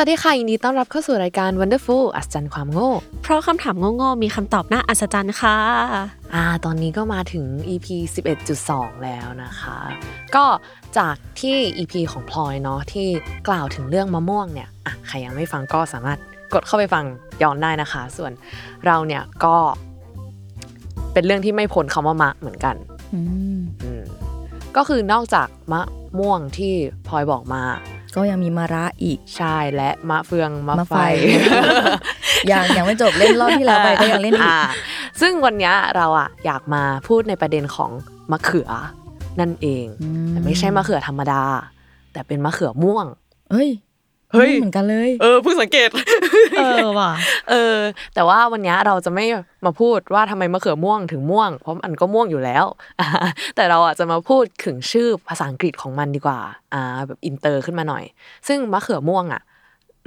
วัสดีค่ะยินดีต้อนรับเข้าสู่รายการ Wonderful อัศจรรย์ความโง่ เพราะคำถามโง่ๆมีคำตอบน่าอัศจรรย์ค่ะ อ่า ตอนนี้ก็มาถึง EP 11.2 แล้วนะคะ ก็จากที่ EP ของพลอยเนาะที่กล่าวถึงเรื่องมะม่วงเนี่ย อะ ใครยังไม่ฟังก็สามารถกดเข้าไปฟังย้อนได้นะคะ ส่วนเราเนี่ยก็ เป็นเรื่องที่ไม่พ้นคำว่ามะเหมือนกันอืมอืมก็คือนอกจากมะม่วงที่พลอยบอกมา ก็ยังมีมาระอีก ใช่และมะเฟืองมะมะไฟไฟ ยังยังไม่จบเล่นรอบที่แล้วไปก็ยังเล่นอีกาซึ่งวันเนี้ยเราอะอยากมาพูดในประเด็นของมะเขือนั่นเองอืมแต่ไม่ใช่มะเขือธรรมดา แต่เป็นมะเขือม่วงเฮ้ย เฮ้ยเหมือนกันเลยเออเพิ่งสังเกต เออว่ะเออ แต่ว่าวันเนี้ยเราจะไม่มาพูดว่าทำไมมะเขือม่วงถึงม่วง เพราะมันก็ม่วงอยู่แล้วแต่เราอะจะมาพูดถึงชื่อภาษาอังกฤษของมันดีกว่า อ่า แบบอินเตอร์ขึ้นมาหน่อย ซึ่งมะเขือม่วงอะ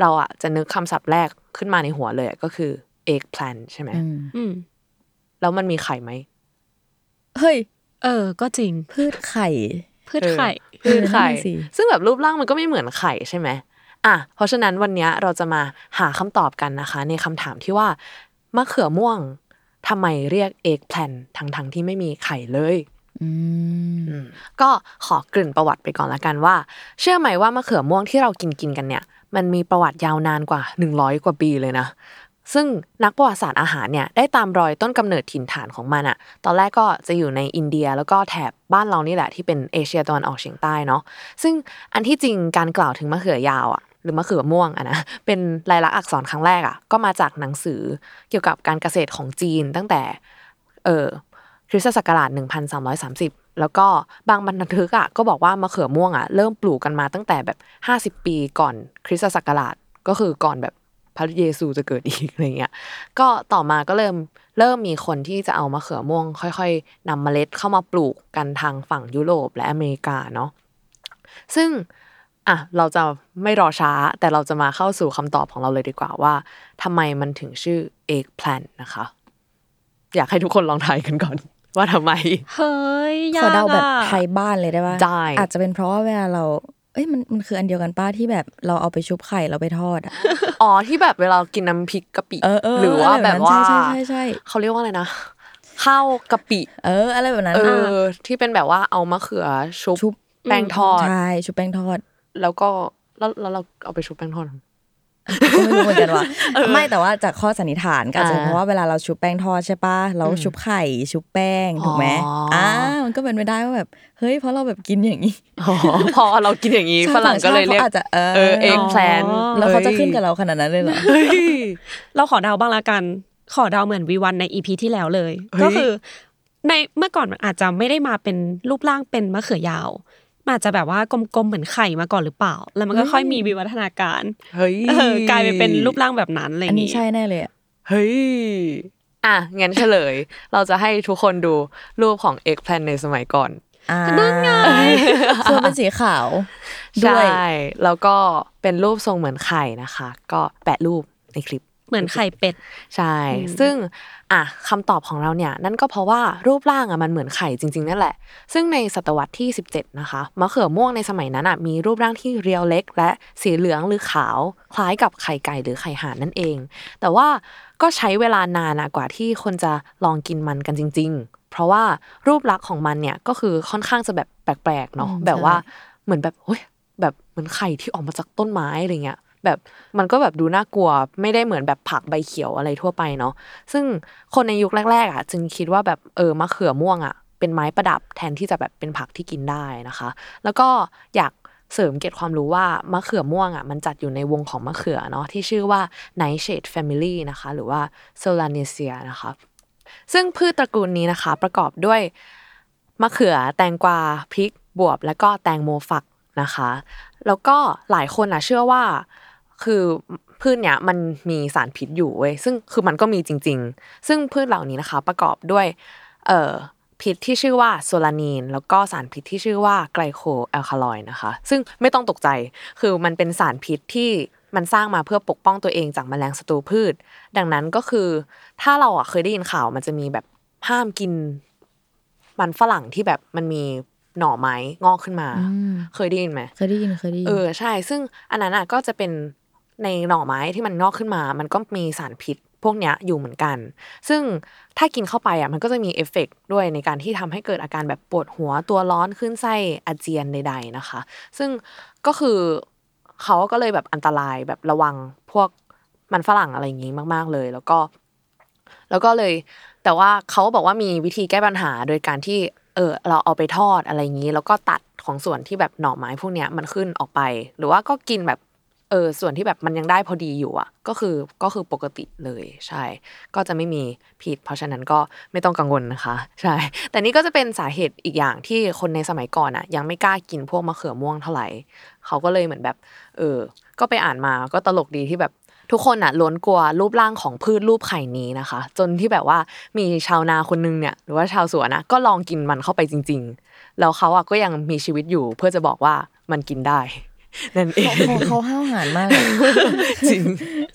เราอะจะนึกคำศัพท์แรกขึ้นมาในหัวเลยอะก็คือ eggplant ใช่ไหมอืมอืมแล้วมันมีไข่ไหมเฮ้ย เออ ก็จริงพืชไข่ พืชไข่เออพืชไข่เออนั่นน่ะสิซึ่งแบบรูปร่างมันก็ไม่เหมือนไข่ใช่ไหม อะเพราะฉะนั้นวันเนี้ยเราจะมาหาคำตอบกันนะคะ ในคำถามที่ว่ามะเขือม่วงทำไมเรียก eggplant ทั้งๆที่ไม่มีไข่เลยอืมอืมก็ขอเกริ่นประวัติไปก่อนละกันว่า เชื่อไหมว่ามะเขือม่วงที่เรากินกินๆกันเนี่ย มันมีประวัติยาวนานกว่า 100 กว่าปีเลยนะซึ่งนักประวัติศาสตร์อาหารเนี่ยได้ตามรอยต้นกำเนิดถิ่นฐานของมันอะตอนแรกก็จะอยู่ในอินเดียแล้วก็แถบบ้านเรานี่แหละที่เป็นเอเชียตะวันออกเฉียงใต้เนาะซึ่งอันที่จริงการกล่าวถึงมะเขือยาวอะ หรือมะเขือม่วงอะนะเป็นลายลักษณ์อักษรครั้งแรกอะก็มาจากหนังสือเกี่ยวกับการเกษตรของจีนตั้งแต่เออคริสตศักราช1330 แล้วก็บางบรรทึกอะก็บอกว่ามะเขือม่วงอะเริ่มปลูกกันมาตั้งแต่แบบ 50 ปีก่อนคริสตศักราชก็คือก่อนแบบพระเยซูจะเกิดอีกอะไรเงี้ย ก็ต่อมาก็เริ่มเริ่มมีคนที่จะเอามะเขือม่วง ค่อยๆนำเมล็ดเข้ามาปลูกกันทางฝั่งยุโรปและอเมริกาเนาะซึ่ง อะเราจะไม่รอช้า แต่เราจะมาเข้าสู่คำตอบของเราเลยดีกว่าว่าทำไมมันถึงชื่อ eggplant นะคะ อยากให้ทุกคนลองทายกันก่อน ว่าทำไม เฮ้ยยาขอกเดาแบบอะไทยบ้านเลยได้ป่ะได้อาจจะเป็นเพราะว่าเวลาเราเอ้ยมันมันคืออันเดียวกันป้าที่แบบเราเอาไปชุบไข่เราไปทอดอะอ๋อที่แบบเวลากินน้ำพริกกะปิเออเออหรือว่าอะไรแบแบบบนั้นว่าใช่ใช่ใช่ใช่เขาเรียกว่าอะไรนะข้าวกะปิ เออ อะไรแบบนั้นเออะอที่เป็นแบบว่าเอามะเขือชุบชุบแป้งทอดใช่ชุบแป้งทอด แล้วก็แล้วแล้วเราเอาไปชุบแป้งทอดก็ไม่รู้เหมือนกันว่าไม่แต่ว่าจากข้อสันนิษฐานก็อาจจะเป็นอ่าเพราะว่าเวลาเราชุบแป้งทอดใช่ปะเราชุบไข่ชุบแป้งถูกไหมอ๋ออ่อ่ามันก็เป็นไปได้ว่าแบบเฮ้ยเพราะเราแบบกินอย่างนี้อ๋อพอเรากินอย่างนี้ใช่ฝรั่งก็เลยเรียกต่างชาติเขาอาจจะเออเออ eggplant แล้วเขาจะขึ้นกับเราขนาดนั้นเลยเหรอเฮ้ยเราขอเดาบ้างละกัน ขอเดาเหมือนวีวันในอีพีที่แล้วเลยเฮ้ยก็คือ ในเมื่อก่อนมันอาจจะไม่ได้มาเป็นรูปร่างเป็นมะเขือยาวมัน อาจจะแบบว่ากลมๆเหมือนไข่มาก่อนหรือเปล่า แล้วมันก็ค่อยมีวิวัฒนาการเฮ้ยเออกลายไปเป็นรูปร่างแบบนั้นอะไรออันย่างนี้งี้ใช่แน่เลยอะเฮ้ยอะงั้นเฉลย เราจะให้ทุกคนดูรูปของ eggplant ในสมัยก่อนอ่านั่นไงส่วนเป็นสีขาวด้ใช่วยแล้วก็เป็นรูปทรงเหมือนไข่นะคะ ก็แปะรูปในคลิป เหมือนไข่เป็ด ใช่ ซึ่งอะคำตอบของเราเนี่ย นั่นก็เพราะว่ารูปร่างอะมันเหมือนไข่จริง ๆ นั่นแหละ ซึ่งในศตวรรษที่ 17 นะคะมะเขือม่วงในสมัยนั้นอะมีรูปร่างที่เรียวเล็ก และสีเหลืองหรือขาว คล้ายกับไข่ไก่หรือไข่ห่านนั่นเอง แต่ว่าก็ใช้เวลานานอะกว่าที่คนจะลองกินมันกันจริง ๆ เพราะว่ารูปลักษณ์ของมันเนี่ยก็คือค่อนข้างจะแบบแปลกๆเนาะอืมแบบว่าใช่เหมือนแบบเฮ้ยแบบเหมือนไข่ที่ออกมาจากต้นไม้อะไรเงี้ย แบบมันก็แบบดูน่ากลัวไม่ได้เหมือนแบบผักใบเขียวอะไรทั่วไปเนาะซึ่งคนในยุคแรกๆอะจึงคิดว่าแบบเออมะเขือม่วงอะเป็นไม้ประดับแทนที่จะแบบเป็นผักที่กินได้นะคะ แล้วก็อยากเสริมเกร็ดความรู้ว่ามะเขือม่วงอะมันจัดอยู่ในวงของมะเขือเนาะที่ชื่อว่า Nightshade Family นะคะ หรือว่า Solanaceae นะคะ ซึ่งพืชตระกูลนี้นะคะประกอบด้วยมะเขือแตงกวาพริกบวบ แล้วก็แตงโมฟักนะคะ แล้วก็หลายคนอะเชื่อว่า คือพืชเนี้ยมันมีสารพิษอยู่เว้ยซึ่งคือมันก็มีจริง ๆ ซึ่งพืชเหล่านี้นะคะ ประกอบด้วยเอ่อพิษที่ชื่อว่า solanine แล้วก็สารพิษที่ชื่อว่า glycoalkaloid นะคะ ซึ่งไม่ต้องตกใจคือมันเป็นสารพิษที่มันสร้างมาเพื่อปกป้องตัวเองจากแมลงศัตรูพืช ดังนั้นก็คือ ถ้าเราอะเคยได้ยินข่าวมันจะมีแบบห้ามกิน มันฝรั่งที่แบบมันมีหน่อไม้งอกขึ้นมาอืมเคยได้ยินไหมเคยได้ยินเคยได้ยินเออใช่ ซึ่งอันนั้นอะก็จะเป็น ในหน่อไม้ที่มันงอกขึ้นมา มันก็มีสารพิษพวกเนี้ยอยู่เหมือนกัน ซึ่งถ้ากินเข้าไปอะมันก็จะมีเอฟเฟกต์ด้วยในการที่ทำให้เกิดอาการแบบปวดหัวตัวร้อนคลื่นไส้อาเจียนใดๆนะคะ ซึ่งก็คือเขาก็เลยแบบอันตรายแบบระวังพวกมันฝรั่งอะไรอย่างงี้มาก ๆเลย แล้วก็ แล้วก็เลย แต่ว่าเขาบอกว่ามีวิธีแก้ปัญหาโดยการที่ เออเราเอาไปทอดอะไรอย่างนี้ แล้วก็ตัดของส่วนที่แบบหน่อไม้พวกเนี้ยมันขึ้นออกไป หรือว่าก็กินแบบ เออส่วนที่แบบมันยังได้พอดีอยู่อะ ก็คือก็คือปกติเลยใช่ ก็จะไม่มีผิด เพราะฉะนั้นก็ไม่ต้องกังวลนะคะ ใช่ แต่นี่ก็จะเป็นสาเหตุอีกอย่างที่คนในสมัยก่อนอะ ยังไม่กล้ากินพวกมะเขือม่วงเท่าไหร่เขาก็เลยเหมือนแบบ เออ ก็ไปอ่านมาก็ตลกดีที่แบบทุกคนอะล้วนกลัวรูปร่างของพืชรูปไข่นี้นะคะ จนที่แบบว่ามีชาวนาคนนึงเนี่ยหรือว่าชาวสวนนะก็ลองกินมันเข้าไปจริง ๆ แล้วเขาอะก็ยังมีชีวิตอยู่เพื่อจะบอกว่ามันกินได้ นั่นเองเขาเขาห้าวหาญมากอะจริง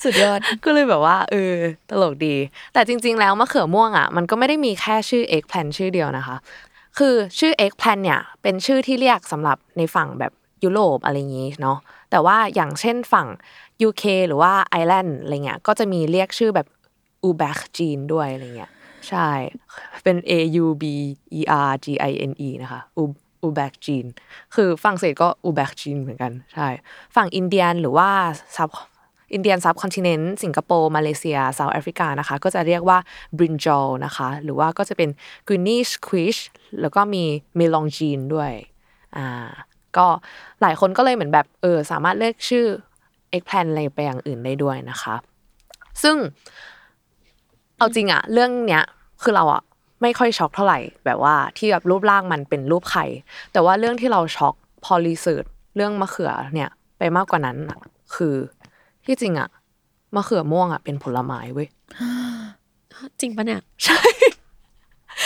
สุดยอดก็เลยแบบว่า เออ ตลกดี แต่จริง ๆ แล้วมะเขือม่วงอะมันก็ไม่ได้มีแค่ชื่อ egg plant ชื่อเดียวนะคะ คือชื่อ eggplant เนี่ยเป็นชื่อที่เรียกสำหรับในฝั่งแบบยุโรปอะไรอย่างนี้เนาะแต่ว่าอย่างเช่นฝั่ง UK หรือว่าไอร์แลนด์อะไรเงี้ยก็จะมีเรียกชื่อแบบ u b a c g e n ด้วยอะไรเงี้ยใช่ เป็น A U B E R G I N E นะคะ u u b a c g e n คือฝรั่งเศสก็ u b a c g e n เหมือนกัน ใช่ ฝั่ง Indian หรือว่า sub Indian subcontinent สิงคโปร์มาเลเซีย South Africa นะคะ ก็จะเรียกว่า brinjal นะคะ หรือว่าก็จะเป็น Guinea squash แล้วก็มี melongene ด้วยอ่าก็หลายคนก็เลยเหมือนแบบเออสามารถเลือกชื่อ eggplant อะไรไปอย่างอื่นได้ด้วยนะคะ ซึ่งเอาจริงอะเรื่องเนี้ยคือเราอะ ไม่ค่อยช็อกเท่าไหร่แบบว่าที่แบบรูปร่างมันเป็นรูปไข่แต่ว่าเรื่องที่เราช็อกพอ research เรื่องมะเขือเนี่ยไปมากกว่านั้นอะคือที่จริงอะมะเขือม่วงอะเป็นผลไม้เว้ยจริงปะเนี่ยใช่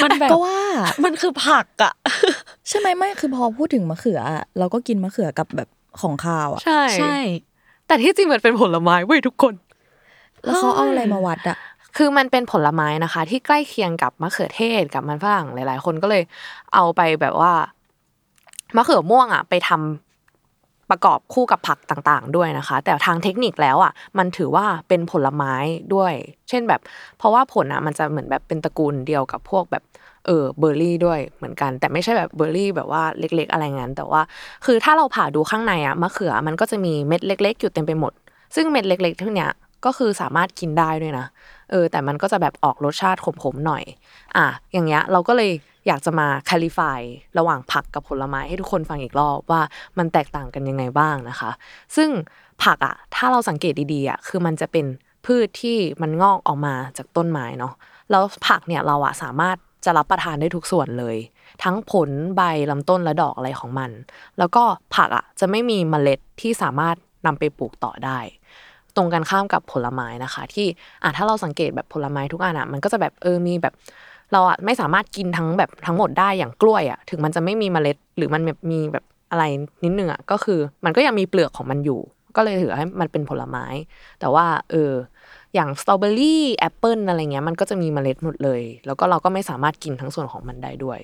มันแบบก็ว่า มันคือผักอะใช่ไหมไม่คือพอพูดถึงมะเขืออะเราก็กินมะเขือกับแบบของคาวอะใช่ใช่ แต่ที่จริงมันเป็นผลไม้เว้ยทุกคน แล้วเขาเอาอะไรมาวัดอะ คือมันเป็นผลไม้นะคะ ที่ใกล้เคียงกับมะเขือเทศกับมันฝรั่งหลาย ๆ คนก็เลยเอาไปแบบว่ามะเขือม่วงอะไปทำประกอบคู่กับผักต่างๆ ด้วยนะคะ แต่ทางเทคนิคแล้วอะมันถือว่าเป็นผลไม้ด้วย เช่นแบบ เพราะว่าผลอะมันจะเหมือนแบบเป็นตระกูลเดียวกับพวกแบบเออเบอร์รี่ด้วยเหมือนกัน แต่ไม่ใช่แบบเบอร์รี่แบบว่าเล็ก ๆ อะไรงั้น แต่ว่าคือถ้าเราผ่าดูข้างในอะมะเขือมันก็จะมีเม็ดเล็ก ๆ อยู่เต็มไปหมด ซึ่งเม็ดเล็กๆทั้งเนี้ยก็คือสามารถกินได้ด้วยนะ เออแต่มันก็จะแบบออกรสชาติขมๆหน่อย อะอย่างเงี้ยเราก็เลยอยากจะมาคลิฟายระหว่างผักกับผลไม้ให้ทุกคนฟังอีกรอบว่ามันแตกต่างกันยังไงบ้างนะคะ ซึ่งผักอะถ้าเราสังเกตดีๆอะคือมันจะเป็นพืชที่มันงอกออกมาจากต้นไม้เนาะแล้วผักเนี่ยเราอะสามารถจะรับประทานได้ทุกส่วนเลย ทั้งผลใบลำต้นและดอกอะไรของมัน แล้วก็ผักอะจะไม่มีเมล็ดที่สามารถนำไปปลูกต่อได้ ตรงกันข้ามกับผลไม้นะคะ ที่อะถ้าเราสังเกตแบบผลไม้ทุกอันอะมันก็จะแบบเออมีแบบเราอะไม่สามารถกินทั้งแบบทั้งหมดได้อย่างกล้วยอะถึงมันจะไม่มีเมล็ดหรือมันแบบมีแบบอะไรนิดนึงอะก็คือมันก็ยังมีเปลือกของมันอยู่ ก็เลยถือให้มันเป็นผลไม้ แต่ว่าเอออย่างสตรอเบอรี่แอปเปิลอะไรเงี้ยมันก็จะมีเมล็ดหมดเลย แล้วก็เราก็ไม่สามารถกินทั้งส่วนของมันได้ด้วย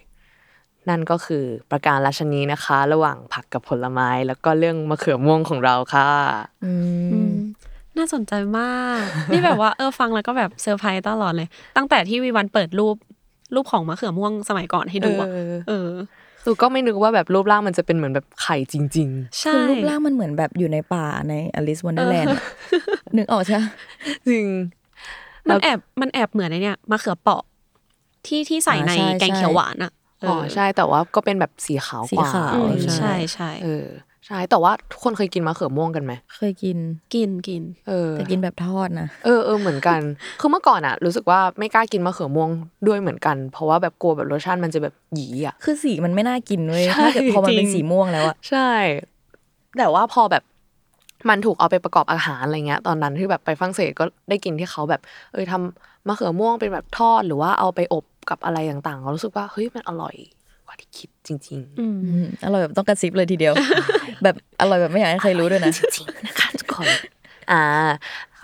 นั่นก็คือประการฉะนี้นะคะ ระหว่างผักกับผลไม้ แล้วก็เรื่องมะเขือม่วงของเราค่ะอืม น่าสนใจมาก นี่แบบว่าเออฟังแล้วก็แบบเซอร์ไพรส์ตลอดเลย ตั้งแต่ที่วีวันเปิดรูปรูปของมะเขือม่วงสมัยก่อนให้ดูอะเออเออคือก็ไม่นึกว่าแบบรูปร่างมันจะเป็นเหมือนแบบไข่จริงใช่คือรูปร่างมันเหมือนแบบอยู่ในป่าใน Alice Wonderland นึกออกใช่ปะๆจริง มันแอบมันแอบเหมือนไอเนี่ยมะเขือเปราะที่ที่ใส่ในอ่าใช่แกงเขียวหวานอะอ๋อใช่แต่ว่าก็เป็นแบบสีขาวสีกว่าขาวอืมอะไรอย่างเงี้ยใช่ใช่เออ ใช่แต่ว่าทุกคนเคยกินมะเขือม่วงกันไหมเคยกินกินกินเออแต่กินแบบทอดนะเออเออเหมือนกันคือเมื่อก่อนอะรู้สึกว่าไม่กล้ากินมะเขือม่วงด้วยเหมือนกัน เพราะว่าแบบกลัวแบบรสชาติมันจะแบบหยีอะคือสีมันไม่น่ากินเว้ยใช่ถ้าเกิดพอมันเป็นจริงสีม่วงแล้วอะใช่ แต่ว่าพอแบบมันถูกเอาไปประกอบอาหารอะไรเงี้ย ตอนนั้นที่แบบไปฝรั่งเศสก็ได้กินที่เขาแบบ เออทำมะเขือม่วงเป็นแบบทอดหรือว่าเอาไปอบกับอะไรต่างๆเรารู้สึกว่าเฮ้ยมันอร่อย กว่าที่คิดจริงๆอืมอืมอร่อยแบบต้องกระซิบเลยทีเดียว แบบอร่อยแบบไม่อยากให้ใครรู้ด้วยนะจริงๆนะคะทุกคนอ่า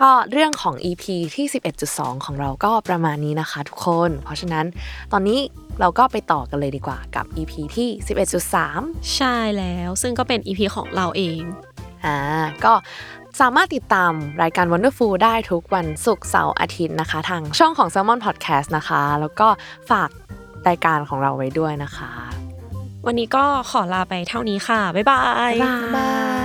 ก็เรื่องของ EP ที่ 11.2 ของเราก็ประมาณนี้นะคะทุกคน เพราะฉะนั้นตอนนี้เราก็ไปต่อกันเลยดีกว่ากับ EP ที่ 11.3 ใช่แล้วซึ่งก็เป็นอีพีของเราเองอ่าก็สามารถติดตามรายการ Wonderful ได้ทุกวันศุกร์เสาร์อาทิตย์นะคะ ทางช่องของ Salmon Podcast นะคะ แล้วก็ฝาก รายการของเราไว้ด้วยนะคะ วันนี้ก็ขอลาไปเท่านี้ค่ะ บ๊ายบาย บ๊ายบาย